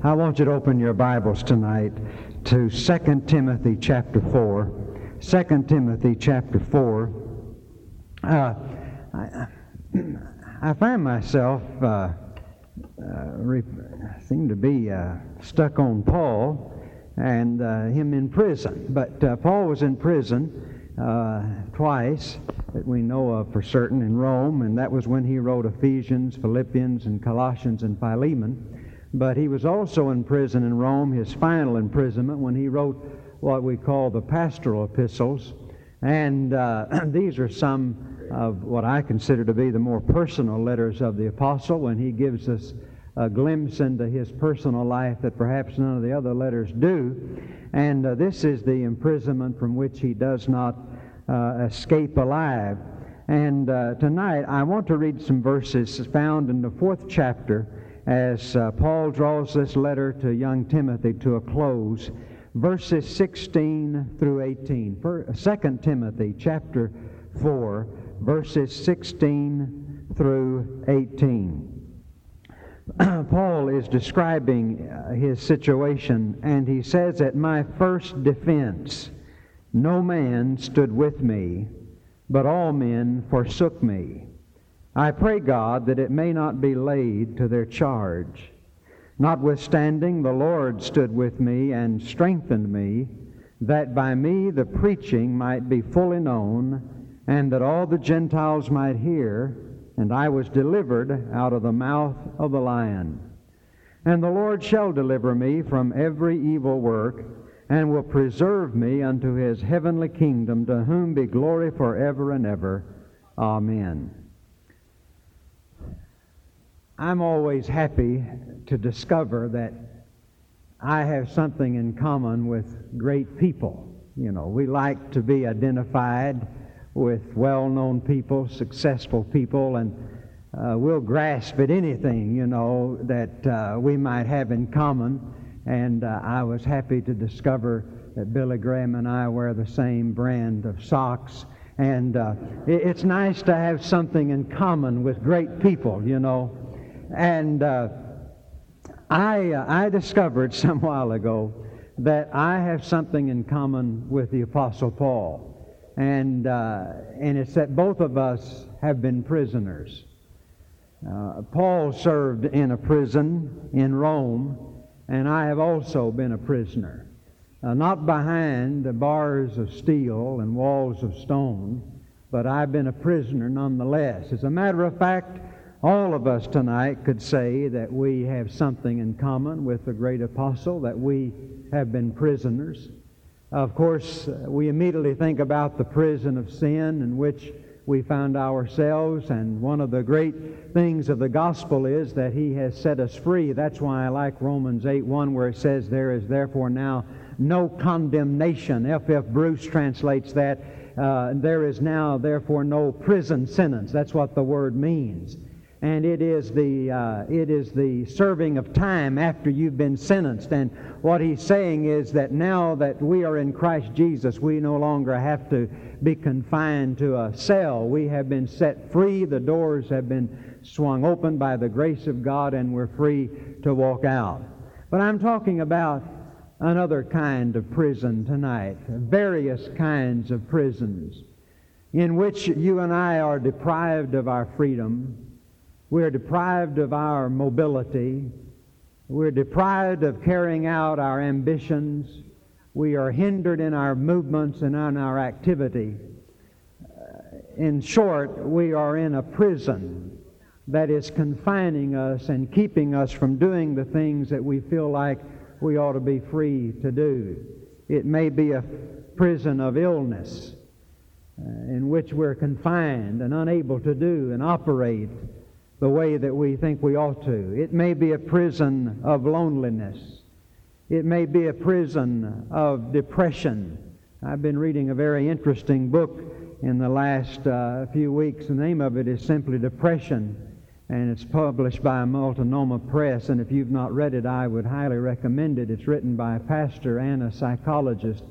I want you to open your Bibles tonight to 2 Timothy chapter 4. 2 Timothy chapter 4. Uh, I, I, find myself, uh, uh, re- seem to be uh, stuck on Paul and uh, him in prison. But uh, Paul was in prison twice that we know of for certain in Rome, and that was when he wrote Ephesians, Philippians, and Colossians and Philemon. But he was also in prison in Rome, his final imprisonment, when he wrote what we call the pastoral epistles. And uh, these are some of what I consider to be the more personal letters of the apostle when he gives us a glimpse into his personal life that perhaps none of the other letters do. And uh, this is the imprisonment from which he does not uh, escape alive. And uh, tonight I want to read some verses found in the fourth chapter as uh, Paul draws this letter to young Timothy to a close. Verses 16 through 18. 2 Timothy chapter 4, verses 16 through 18. Paul is describing uh, his situation, and he says, At my first defense, no man stood with me, but all men forsook me. I pray God that it may not be laid to their charge. Notwithstanding, the Lord stood with me and strengthened me, that by me the preaching might be fully known, and that all the Gentiles might hear, and I was delivered out of the mouth of the lion. And the Lord shall deliver me from every evil work and will preserve me unto his heavenly kingdom, to whom be glory forever and ever. Amen. I'm always happy to discover that I have something in common with great people. You know, we like to be identified with well known people, successful people, and uh, we'll grasp at anything, you know, that uh, we might have in common. And uh, I was happy to discover that Billy Graham and I wear the same brand of socks. And uh, it, it's nice to have something in common with great people, you know. And uh, I, uh, I discovered some while ago that I have something in common with the Apostle Paul. And, uh, and it's that both of us have been prisoners. Uh, Paul served in a prison in Rome and I have also been a prisoner. Uh, not behind the bars of steel and walls of stone, but I've been a prisoner nonetheless. As a matter of fact, all of us tonight could say that we have something in common with the great apostle, that we have been prisoners. Of course, uh, we immediately think about the prison of sin in which we found ourselves. And one of the great things of the gospel is that he has set us free. That's why I like Romans 8 1, where it says, There is therefore now no condemnation. F. F. Bruce translates that. Uh, there is now, therefore, no prison sentence. That's what the word means and it is the uh, it is the serving of time after you've been sentenced. And what he's saying is that now that we are in Christ Jesus we no longer have to be confined to a cell. We have been set free. The doors have been swung open by the grace of God and we're free to walk out. But I'm talking about another kind of prison tonight various kinds of prisons in which you and I are deprived of our freedom we're deprived of our mobility. We're deprived of carrying out our ambitions. We are hindered in our movements and in our activity. Uh, in short, we are in a prison that is confining us and keeping us from doing the things that we feel like we ought to be free to do. It may be a prison of illness uh, in which we're confined and unable to do and operate the way that we think we ought to. It may be a prison of loneliness. It may be a prison of depression. I've been reading a very interesting book in the last uh, few weeks. The name of it is simply Depression, and it's published by Multnomah Press. And if you've not read it, I would highly recommend it. It's written by a pastor and a psychologist.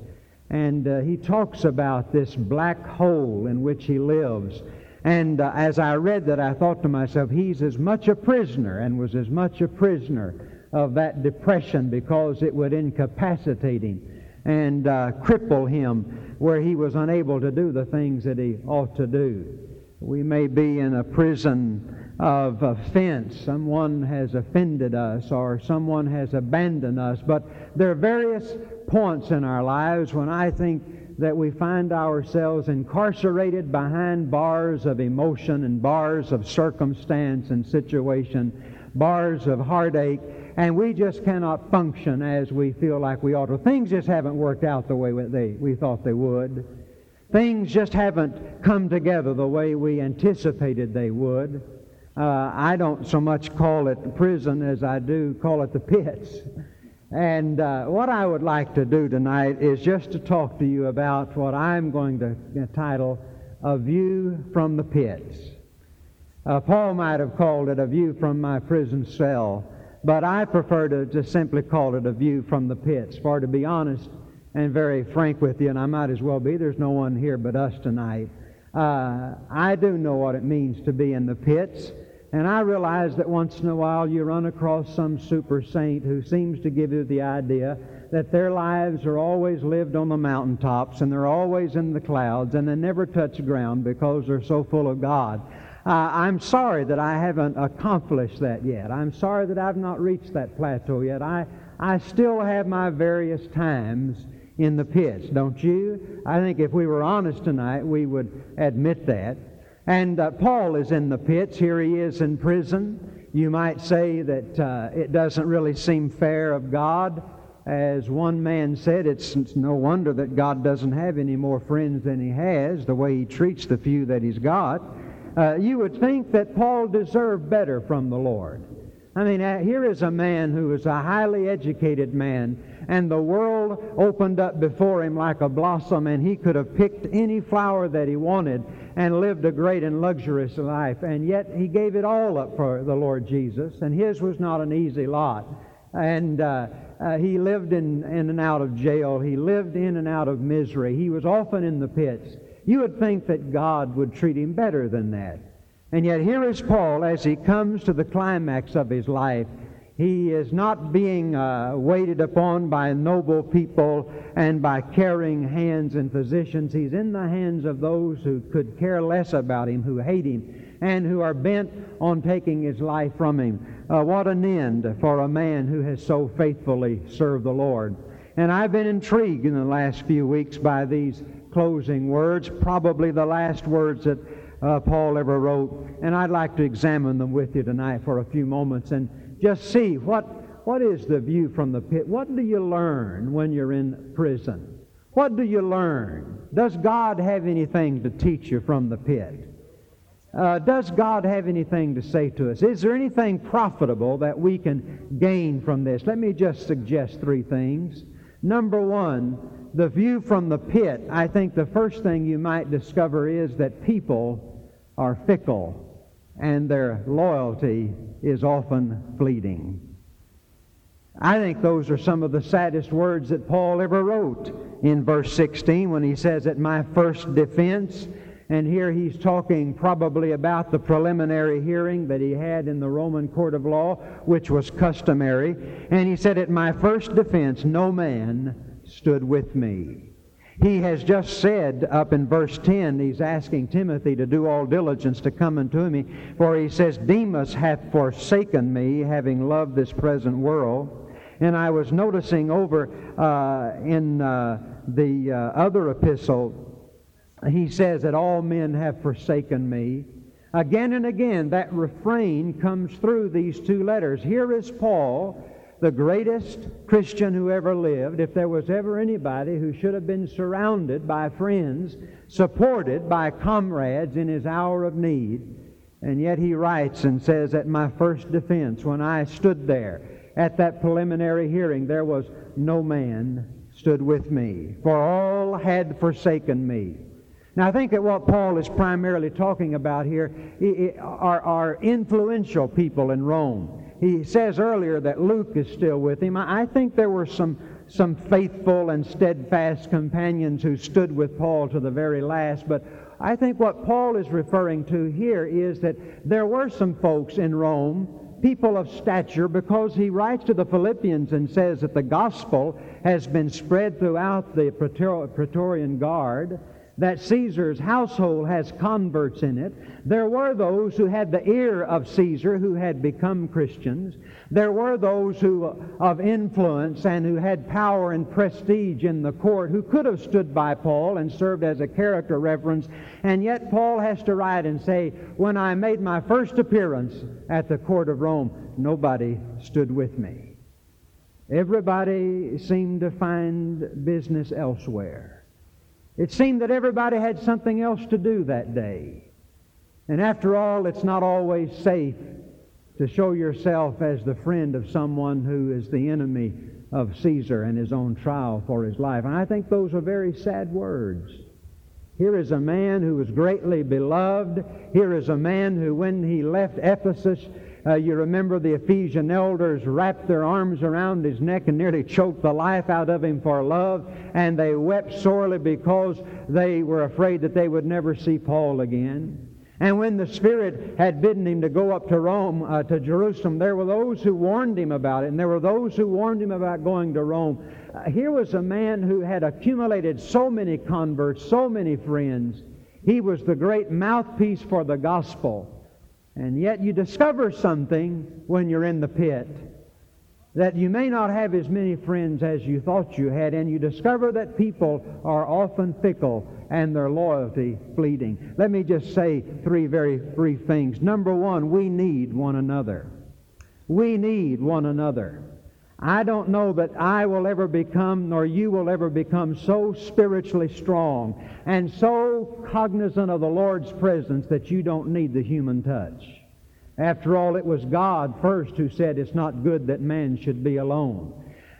And uh, he talks about this black hole in which he lives and uh, as I read that, I thought to myself, he's as much a prisoner and was as much a prisoner of that depression because it would incapacitate him and uh, cripple him where he was unable to do the things that he ought to do. We may be in a prison of offense. Someone has offended us or someone has abandoned us. But there are various points in our lives when I think that we find ourselves incarcerated behind bars of emotion and bars of circumstance and situation, bars of heartache, and we just cannot function as we feel like we ought to. Things just haven't worked out the way they, we thought they would. Things just haven't come together the way we anticipated they would. Uh, I don't so much call it prison as I do call it the pits. And uh, what I would like to do tonight is just to talk to you about what I'm going to title A View from the Pits. Uh, Paul might have called it A View from My Prison Cell, but I prefer to just simply call it A View from the Pits. For to be honest, and very frank with you, and I might as well be. There's no one here but us tonight. Uh, I do know what it means to be in the pits, and I realize that once in a while you run across some super saint who seems to give you the idea that their lives are always lived on the mountaintops and they're always in the clouds and they never touch ground because they're so full of God. Uh, I'm sorry that I haven't accomplished that yet. I'm sorry that I've not reached that plateau yet. I, I still have my various times in the pits, don't you? I think if we were honest tonight, we would admit that. And uh, Paul is in the pits. Here he is in prison. You might say that uh, it doesn't really seem fair of God. As one man said, it's, it's no wonder that God doesn't have any more friends than he has, the way he treats the few that he's got. Uh, you would think that Paul deserved better from the Lord. I mean, uh, here is a man who is a highly educated man, and the world opened up before him like a blossom, and he could have picked any flower that he wanted and lived a great and luxurious life. And yet he gave it all up for the Lord Jesus, and his was not an easy lot. And uh, uh, he lived in, in and out of jail. He lived in and out of misery. He was often in the pits. You would think that God would treat him better than that. And yet, here is Paul as he comes to the climax of his life. He is not being uh, waited upon by noble people and by caring hands and physicians. He's in the hands of those who could care less about him, who hate him, and who are bent on taking his life from him. Uh, what an end for a man who has so faithfully served the Lord. And I've been intrigued in the last few weeks by these closing words, probably the last words that uh, Paul ever wrote. And I'd like to examine them with you tonight for a few moments and just see what, what is the view from the pit. What do you learn when you're in prison? What do you learn? Does God have anything to teach you from the pit? Uh, does God have anything to say to us? Is there anything profitable that we can gain from this? Let me just suggest three things. Number one, the view from the pit, I think the first thing you might discover is that people are fickle and their loyalty is often fleeting. I think those are some of the saddest words that Paul ever wrote in verse 16 when he says, At my first defense, and here he's talking probably about the preliminary hearing that he had in the Roman court of law, which was customary. And he said, At my first defense, no man stood with me. He has just said up in verse 10, he's asking Timothy to do all diligence to come unto me, for he says, Demas hath forsaken me, having loved this present world. And I was noticing over uh, in uh, the uh, other epistle, he says that all men have forsaken me. Again and again, that refrain comes through these two letters. Here is Paul the greatest Christian who ever lived, if there was ever anybody who should have been surrounded by friends, supported by comrades in his hour of need, and yet he writes and says, At my first defense, when I stood there at that preliminary hearing, there was no man stood with me, for all had forsaken me. Now, I think that what Paul is primarily talking about here are, influential people in Rome he says earlier that Luke is still with him. I think there were some, some faithful and steadfast companions who stood with Paul to the very last, but I think what Paul is referring to here is that there were some folks in Rome people of stature because he writes to the Philippians and says that the gospel has been spread throughout the Praetorian Guard that Caesar's household has converts in it. There were those who had the ear of Caesar who had become Christians. There were those who of influence and who had power and prestige in the court who could have stood by Paul and served as a character reference. And yet Paul has to write and say, when I made my first appearance at the court of Rome, nobody stood with me. Everybody seemed to find business elsewhere. It seemed that everybody had something else to do that day. And after all, it's not always safe to show yourself as the friend of someone who is the enemy of Caesar and his own trial for his life. And I think those are very sad words. Here is a man who was greatly beloved. Here is a man who, when he left Ephesus, uh, you remember the Ephesian elders wrapped their arms around his neck and nearly choked the life out of him for love, and they wept sorely because they were afraid that they would never see Paul again. And when the Spirit had bidden him to go up to Rome, uh, to Jerusalem, there were those who warned him about it, and there were those who warned him about going to Rome. Uh, here was a man who had accumulated so many converts, so many friends. He was the great mouthpiece for the gospel. And yet you discover something when you're in the pit that you may not have as many friends as you thought you had, and you discover that people are often fickle and their loyalty fleeting. Let me just say three very brief things. Number one, we need one another. We need one another. I don't know that I will ever become, nor you will ever become so spiritually strong and so cognizant of the Lord's presence that you don't need the human touch. After all, it was God first who said it's not good that man should be alone.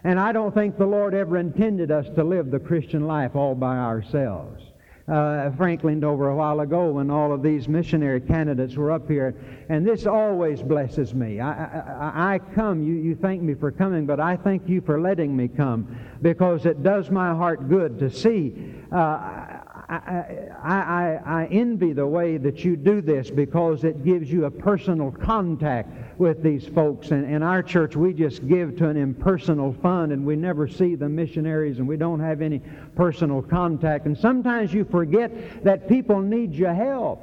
And I don't think the Lord ever intended us to live the Christian life all by ourselves uh, Franklin over a while ago when all of these missionary candidates were up here. And this always blesses me. I, I, I come, you, you thank me for coming, but I thank you for letting me come because it does my heart good to see. Uh, I, I, I, envy the way that you do this because it gives you a personal contact with these folks. And in our church, we just give to an impersonal fund and we never see the missionaries and we don't have any personal contact. And sometimes you forget that people need your help.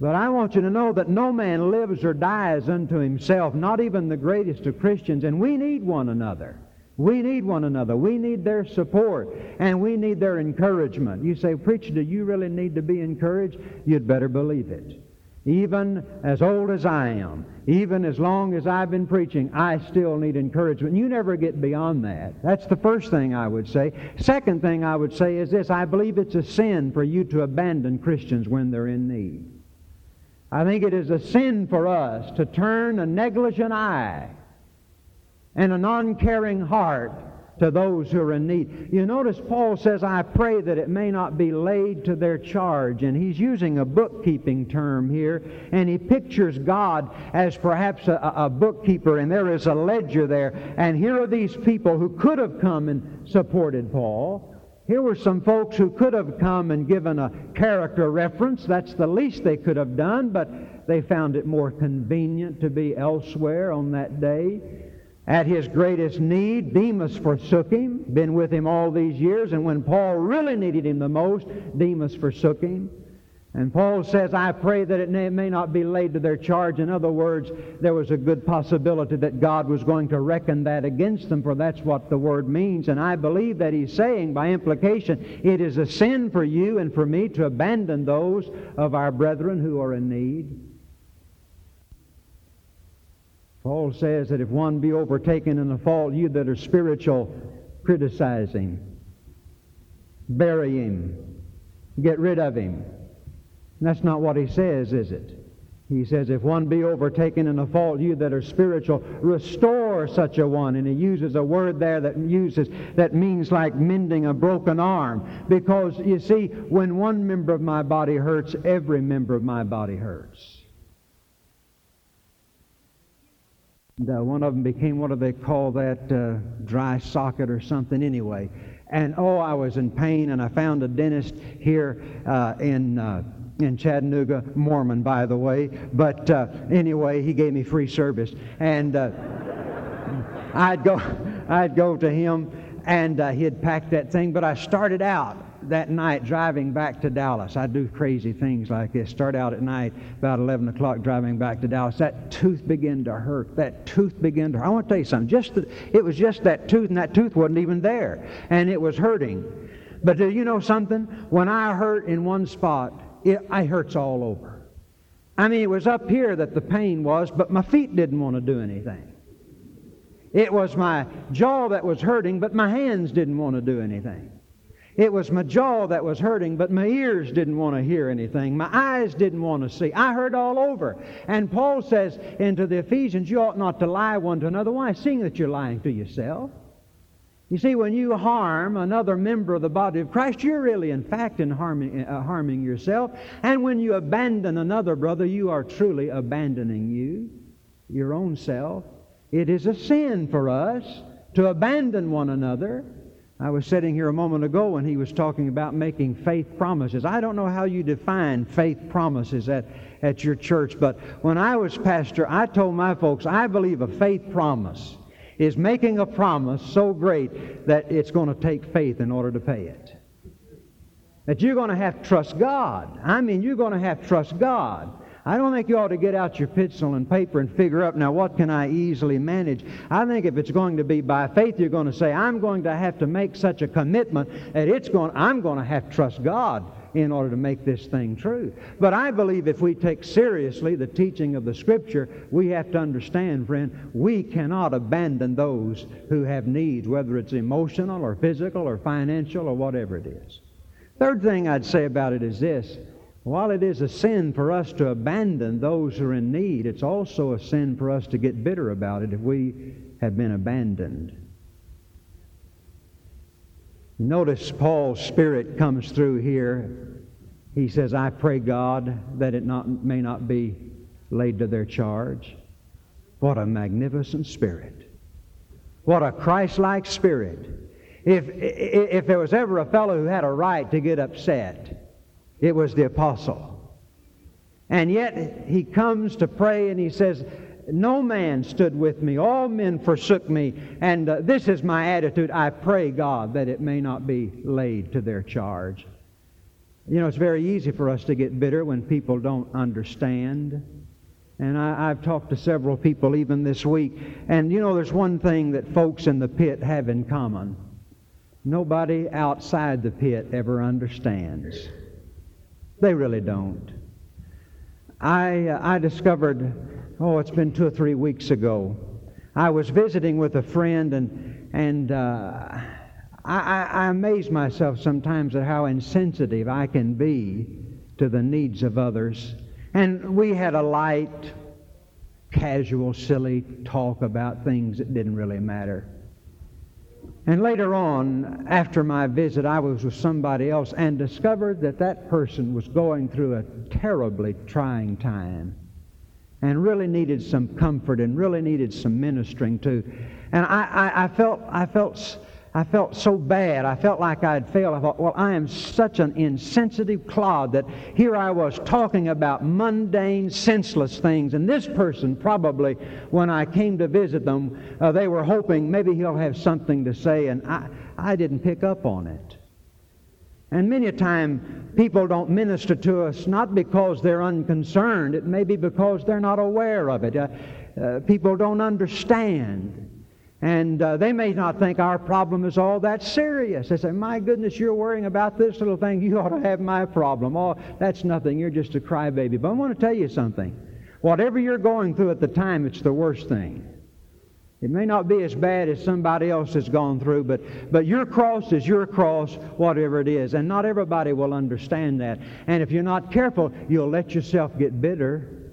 But I want you to know that no man lives or dies unto himself, not even the greatest of Christians, and we need one another. We need one another. We need their support and we need their encouragement. You say, Preacher, do you really need to be encouraged? You'd better believe it. Even as old as I am, even as long as I've been preaching, I still need encouragement. You never get beyond that. That's the first thing I would say. Second thing I would say is this I believe it's a sin for you to abandon Christians when they're in need. I think it is a sin for us to turn a negligent eye and a non caring heart to those who are in need. You notice Paul says, I pray that it may not be laid to their charge. And he's using a bookkeeping term here, and he pictures God as perhaps a, a, bookkeeper, and there is a ledger there. And here are these people who could have come and supported Paul. Here were some folks who could have come and given a character reference. That's the least they could have done, but they found it more convenient to be elsewhere on that day. At his greatest need, Demas forsook him, been with him all these years, and when Paul really needed him the most, Demas forsook him. And Paul says, I pray that it may not be laid to their charge. In other words, there was a good possibility that God was going to reckon that against them, for that's what the word means. And I believe that he's saying, by implication, it is a sin for you and for me to abandon those of our brethren who are in need. Paul says that if one be overtaken in a fault, you that are spiritual, criticize him, bury him, get rid of him. That's not what he says, is it? He says, if one be overtaken in a fault, you that are spiritual, restore such a one. And he uses a word there that uses that means like mending a broken arm. Because you see, when one member of my body hurts, every member of my body hurts. Uh, one of them became what do they call that uh, dry socket or something anyway. And oh, I was in pain, and I found a dentist here uh, in uh, in Chattanooga, Mormon, by the way. But uh, anyway, he gave me free service, and uh, I'd go, I'd go to him, and he'd pack that thing. But I started out that night driving back to Dallas. I do crazy things like this. Start out at night, about 11 o'clock, driving back to Dallas. That tooth began to hurt. That tooth began to hurt. I want to tell you something. Just the, it was just that tooth, and that tooth wasn't even there, and it was hurting. But do you know something? When I hurt in one spot, it, I hurts all over. I mean, it was up here that the pain was, but my feet didn't want to do anything. It was my jaw that was hurting, but my hands didn't want to do anything. It was my jaw that was hurting, but my ears didn't want to hear anything. My eyes didn't want to see. I heard all over. And Paul says into the Ephesians, you ought not to lie one to another. Why? Seeing that you're lying to yourself. You see, when you harm another member of the body of Christ, you're really, in fact, in harming, uh, harming yourself. And when you abandon another brother, you are truly abandoning you, your own self. It is a sin for us to abandon one another. I was sitting here a moment ago when he was talking about making faith promises. I don't know how you define faith promises at, at your church, but when I was pastor, I told my folks, I believe a faith promise is making a promise so great that it's going to take faith in order to pay it. That you're going to have to trust God. I mean, you're going to have to trust God. I don't think you ought to get out your pencil and paper and figure out, now, what can I easily manage? I think if it's going to be by faith, you're going to say, I'm going to have to make such a commitment that it's going, I'm going to have to trust God in order to make this thing true. But I believe if we take seriously the teaching of the Scripture, we have to understand, friend, we cannot abandon those who have needs, whether it's emotional or physical or financial or whatever it is. Third thing I'd say about it is this while it is a sin for us to abandon those who are in need, it's also a sin for us to get bitter about it if we have been abandoned. Notice Paul's spirit comes through here. He says, I pray God that it not, may not be laid to their charge. What a magnificent spirit. What a Christ like spirit. If, if there was ever a fellow who had a right to get upset, it was the apostle. And yet he comes to pray and he says, No man stood with me, all men forsook me, and uh, this is my attitude. I pray God that it may not be laid to their charge. You know, it's very easy for us to get bitter when people don't understand. And I, have talked to several people even this week. And you know, there's one thing that folks in the pit have in common nobody outside the pit ever understands. They really don't. I, uh, I discovered, oh, it's been two or three weeks ago. I was visiting with a friend, and, and uh, I, I amaze myself sometimes at how insensitive I can be to the needs of others. And we had a light, casual, silly talk about things that didn't really matter. And later on, after my visit, I was with somebody else and discovered that that person was going through a terribly trying time and really needed some comfort and really needed some ministering to. And I, I, I felt, I felt I felt so bad. I felt like I'd failed. I thought, well, I am such an insensitive clod that here I was talking about mundane, senseless things. And this person, probably, when I came to visit them, uh, they were hoping maybe he'll have something to say, and I, I didn't pick up on it. And many a time, people don't minister to us not because they're unconcerned. It may be because they're not aware of it. Uh, uh, people don't understand. And uh, they may not think our problem is all that serious. They say, My goodness, you're worrying about this little thing. You ought to have my problem. Oh, that's nothing. You're just a crybaby. But I want to tell you something. Whatever you're going through at the time, it's the worst thing. It may not be as bad as somebody else has gone through, but, but your cross is your cross, whatever it is. And not everybody will understand that. And if you're not careful, you'll let yourself get bitter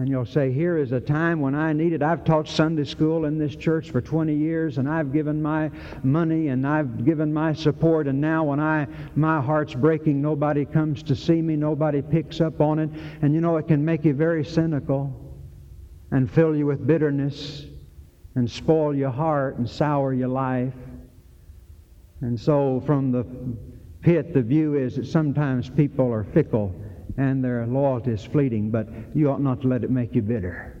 and you'll say, Here is a time when I need it. I've taught Sunday school in this church for 20 years, and I've given my money and I've given my support, and now when I my heart's breaking, nobody comes to see me, nobody picks up on it. And you know, it can make you very cynical and fill you with bitterness and spoil your heart and sour your life. And so from the pit, the view is that sometimes people are fickle and their loyalty is fleeting, but you ought not to let it make you bitter.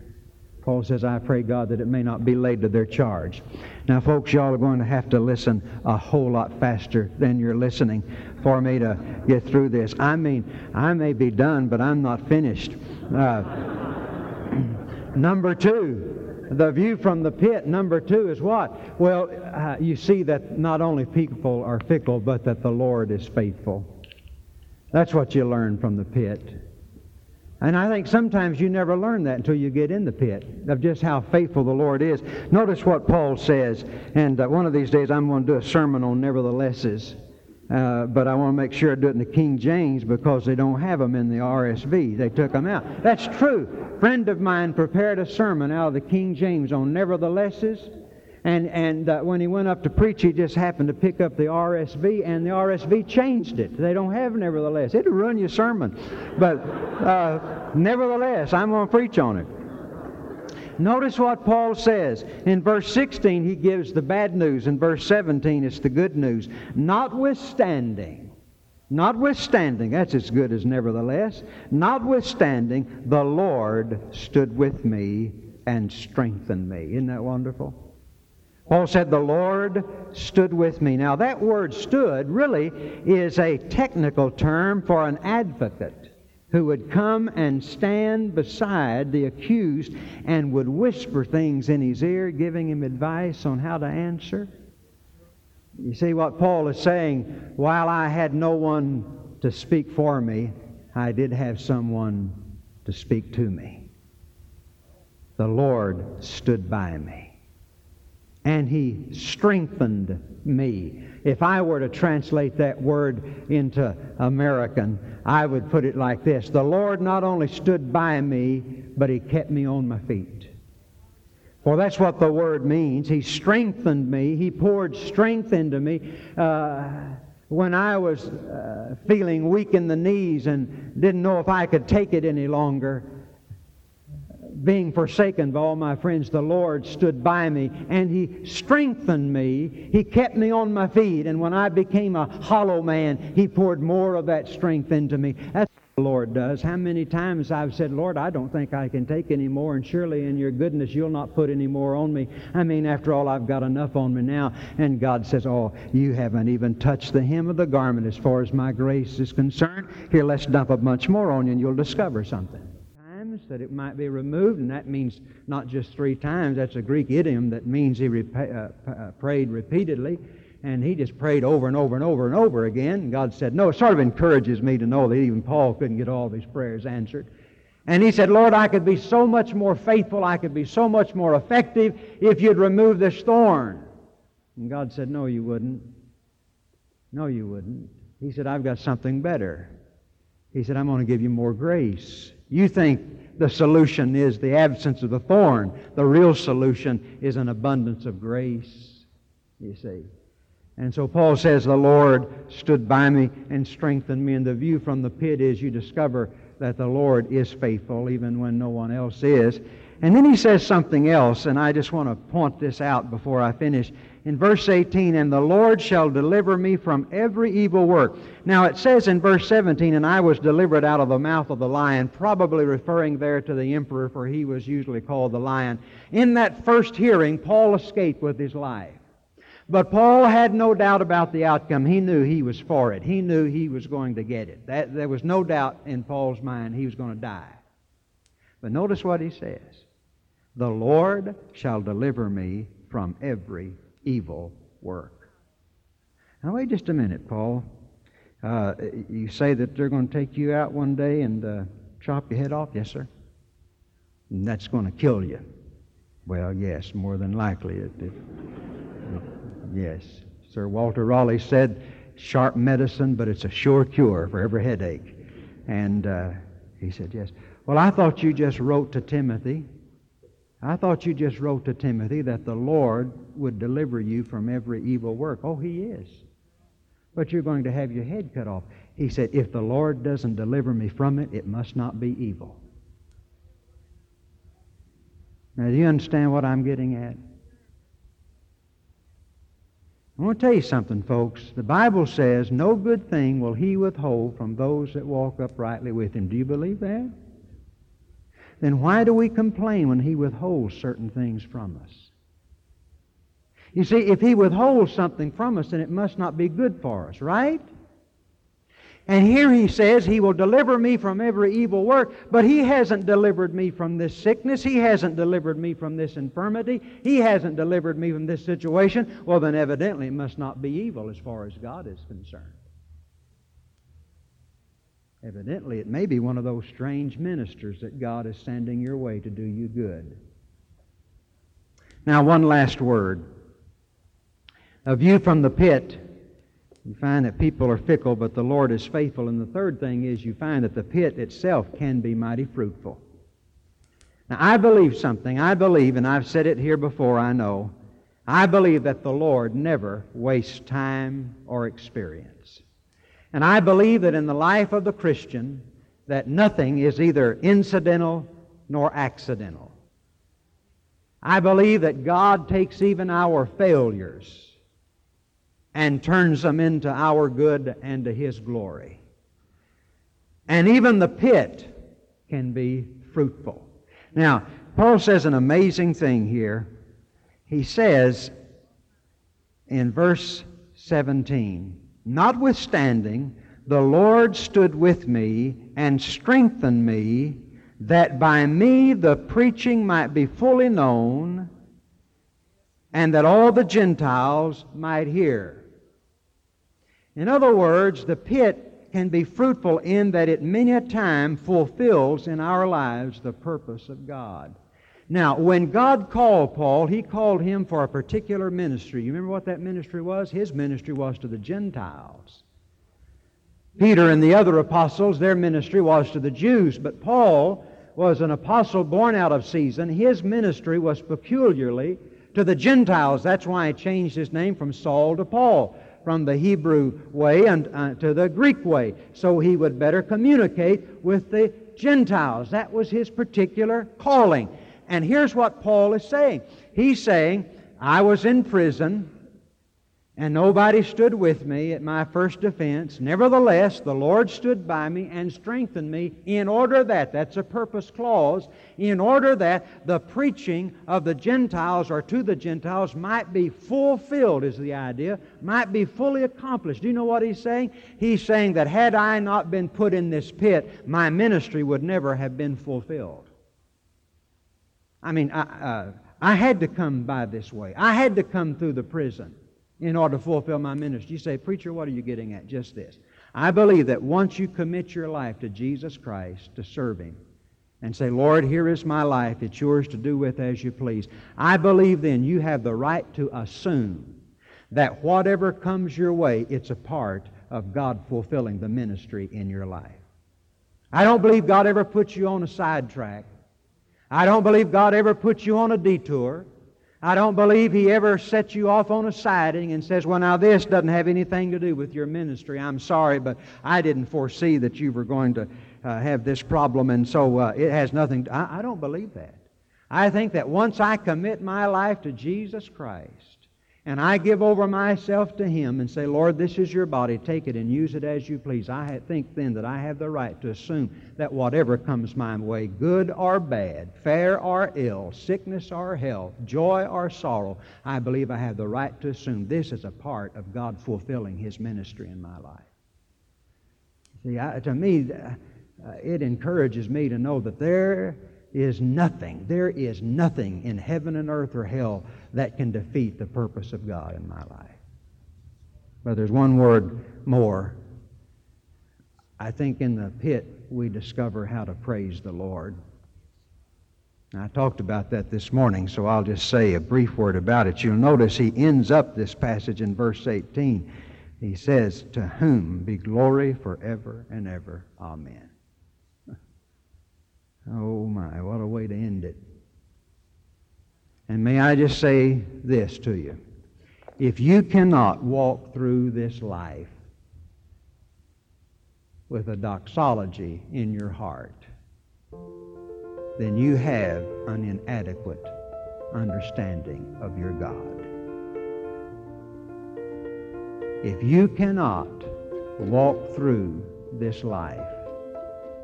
Paul says, I pray God that it may not be laid to their charge. Now, folks, y'all are going to have to listen a whole lot faster than you're listening for me to get through this. I mean, I may be done, but I'm not finished. Uh, number two, the view from the pit. Number two is what? Well, uh, you see that not only people are fickle, but that the Lord is faithful. That's what you learn from the pit. And I think sometimes you never learn that until you get in the pit of just how faithful the Lord is. Notice what Paul says, and uh, one of these days I'm going to do a sermon on neverthelesses. Uh, but I want to make sure I do it in the King James because they don't have them in the RSV. They took them out. That's true. Friend of mine prepared a sermon out of the King James on neverthelesses. And, and uh, when he went up to preach, he just happened to pick up the RSV, and the RSV changed it. They don't have nevertheless. It'll ruin your sermon. But uh, nevertheless, I'm going to preach on it. Notice what Paul says. In verse 16, he gives the bad news. In verse 17, it's the good news. Notwithstanding, notwithstanding, that's as good as nevertheless, notwithstanding, the Lord stood with me and strengthened me. Isn't that wonderful? Paul said, The Lord stood with me. Now, that word stood really is a technical term for an advocate who would come and stand beside the accused and would whisper things in his ear, giving him advice on how to answer. You see what Paul is saying? While I had no one to speak for me, I did have someone to speak to me. The Lord stood by me and he strengthened me. If I were to translate that word into American, I would put it like this The Lord not only stood by me, but he kept me on my feet. For that's what the word means. He strengthened me, he poured strength into me. Uh, when I was uh, feeling weak in the knees and didn't know if I could take it any longer, being forsaken by all my friends, the Lord stood by me and He strengthened me. He kept me on my feet. And when I became a hollow man, He poured more of that strength into me. That's what the Lord does. How many times I've said, Lord, I don't think I can take any more, and surely in your goodness you'll not put any more on me. I mean, after all, I've got enough on me now. And God says, Oh, you haven't even touched the hem of the garment as far as my grace is concerned. Here, let's dump a bunch more on you, and you'll discover something that it might be removed, and that means not just three times. That's a Greek idiom that means he repa- uh, uh, prayed repeatedly, and he just prayed over and over and over and over again. And God said, No, it sort of encourages me to know that even Paul couldn't get all of his prayers answered. And he said, Lord, I could be so much more faithful, I could be so much more effective if you'd remove this thorn. And God said, No, you wouldn't. No, you wouldn't. He said, I've got something better. He said, I'm going to give you more grace. You think the solution is the absence of the thorn. The real solution is an abundance of grace, you see. And so Paul says, The Lord stood by me and strengthened me. And the view from the pit is you discover that the Lord is faithful even when no one else is. And then he says something else, and I just want to point this out before I finish in verse 18, and the Lord shall deliver me from every evil work. Now it says in verse 17, and I was delivered out of the mouth of the lion, probably referring there to the emperor, for he was usually called the lion. In that first hearing, Paul escaped with his life. But Paul had no doubt about the outcome. He knew he was for it. He knew he was going to get it. That, there was no doubt in Paul's mind he was going to die. But notice what he says The Lord shall deliver me from every evil work. Now, wait just a minute, Paul. Uh, you say that they're going to take you out one day and uh, chop your head off? Yes, sir. And that's going to kill you. Well, yes, more than likely. It, it, yes. Sir Walter Raleigh said, sharp medicine, but it's a sure cure for every headache. And uh, he said, yes. Well, I thought you just wrote to Timothy I thought you just wrote to Timothy that the Lord would deliver you from every evil work. Oh, He is. But you're going to have your head cut off. He said, if the Lord doesn't deliver me from it, it must not be evil. Now, do you understand what I'm getting at? I want to tell you something, folks. The Bible says, No good thing will he withhold from those that walk uprightly with him. Do you believe that? Then why do we complain when he withholds certain things from us? You see, if he withholds something from us, then it must not be good for us, right? And here he says, He will deliver me from every evil work, but He hasn't delivered me from this sickness. He hasn't delivered me from this infirmity. He hasn't delivered me from this situation. Well, then evidently it must not be evil as far as God is concerned. Evidently, it may be one of those strange ministers that God is sending your way to do you good. Now, one last word. A view from the pit you find that people are fickle, but the Lord is faithful. And the third thing is you find that the pit itself can be mighty fruitful. Now, I believe something. I believe, and I've said it here before, I know. I believe that the Lord never wastes time or experience. And I believe that in the life of the Christian, that nothing is either incidental nor accidental. I believe that God takes even our failures and turns them into our good and to His glory. And even the pit can be fruitful. Now, Paul says an amazing thing here. He says in verse 17, Notwithstanding, the Lord stood with me and strengthened me, that by me the preaching might be fully known, and that all the Gentiles might hear. In other words, the pit can be fruitful in that it many a time fulfills in our lives the purpose of God. Now, when God called Paul, he called him for a particular ministry. You remember what that ministry was? His ministry was to the Gentiles. Peter and the other apostles, their ministry was to the Jews, but Paul was an apostle born out of season. His ministry was peculiarly to the Gentiles. That's why he changed his name from Saul to Paul from the Hebrew way and, uh, to the Greek way so he would better communicate with the Gentiles. That was his particular calling. And here's what Paul is saying. He's saying, I was in prison and nobody stood with me at my first defense. Nevertheless, the Lord stood by me and strengthened me in order that, that's a purpose clause, in order that the preaching of the Gentiles or to the Gentiles might be fulfilled, is the idea, might be fully accomplished. Do you know what he's saying? He's saying that had I not been put in this pit, my ministry would never have been fulfilled. I mean, I, uh, I had to come by this way, I had to come through the prison in order to fulfill my ministry. You say, Preacher, what are you getting at? Just this. I believe that once you commit your life to Jesus Christ to serve Him and say, Lord, here is my life, it's yours to do with as you please, I believe then you have the right to assume that whatever comes your way, it's a part of God fulfilling the ministry in your life. I don't believe God ever puts you on a sidetrack. I don't believe God ever puts you on a detour. I don't believe he ever sets you off on a siding and says, Well, now this doesn't have anything to do with your ministry. I'm sorry, but I didn't foresee that you were going to uh, have this problem, and so uh, it has nothing. To, I, I don't believe that. I think that once I commit my life to Jesus Christ, and I give over myself to Him and say, Lord, this is your body, take it and use it as you please, I think then that I have the right to assume that whatever comes my way, good or bad, fair or ill, sickness or health, joy or sorrow, I believe I have the right to assume this is a part of God fulfilling His ministry in my life. See, I, to me, uh, it encourages me to know that there is nothing, there is nothing in heaven and earth or hell that can defeat the purpose of God in my life. But there's one word more. I think in the pit we discover how to praise the Lord. I talked about that this morning, so I'll just say a brief word about it. You'll notice he ends up this passage in verse 18. He says, To whom be glory forever and ever. Amen. Oh my, what a way to end it. And may I just say this to you. If you cannot walk through this life with a doxology in your heart, then you have an inadequate understanding of your God. If you cannot walk through this life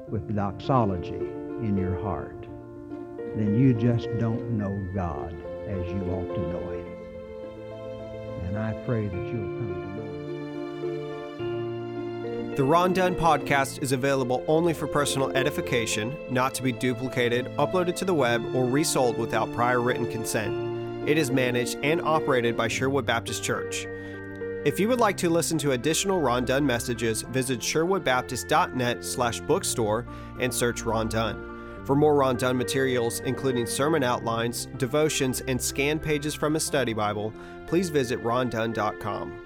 with doxology in your heart, then you just don't know God as you ought to know Him. And I pray that you'll come to know Him. The Ron Dunn podcast is available only for personal edification, not to be duplicated, uploaded to the web, or resold without prior written consent. It is managed and operated by Sherwood Baptist Church. If you would like to listen to additional Ron Dunn messages, visit sherwoodbaptist.net slash bookstore and search Ron Dunn. For more Ron Dunn materials, including sermon outlines, devotions, and scanned pages from a study Bible, please visit rondunn.com.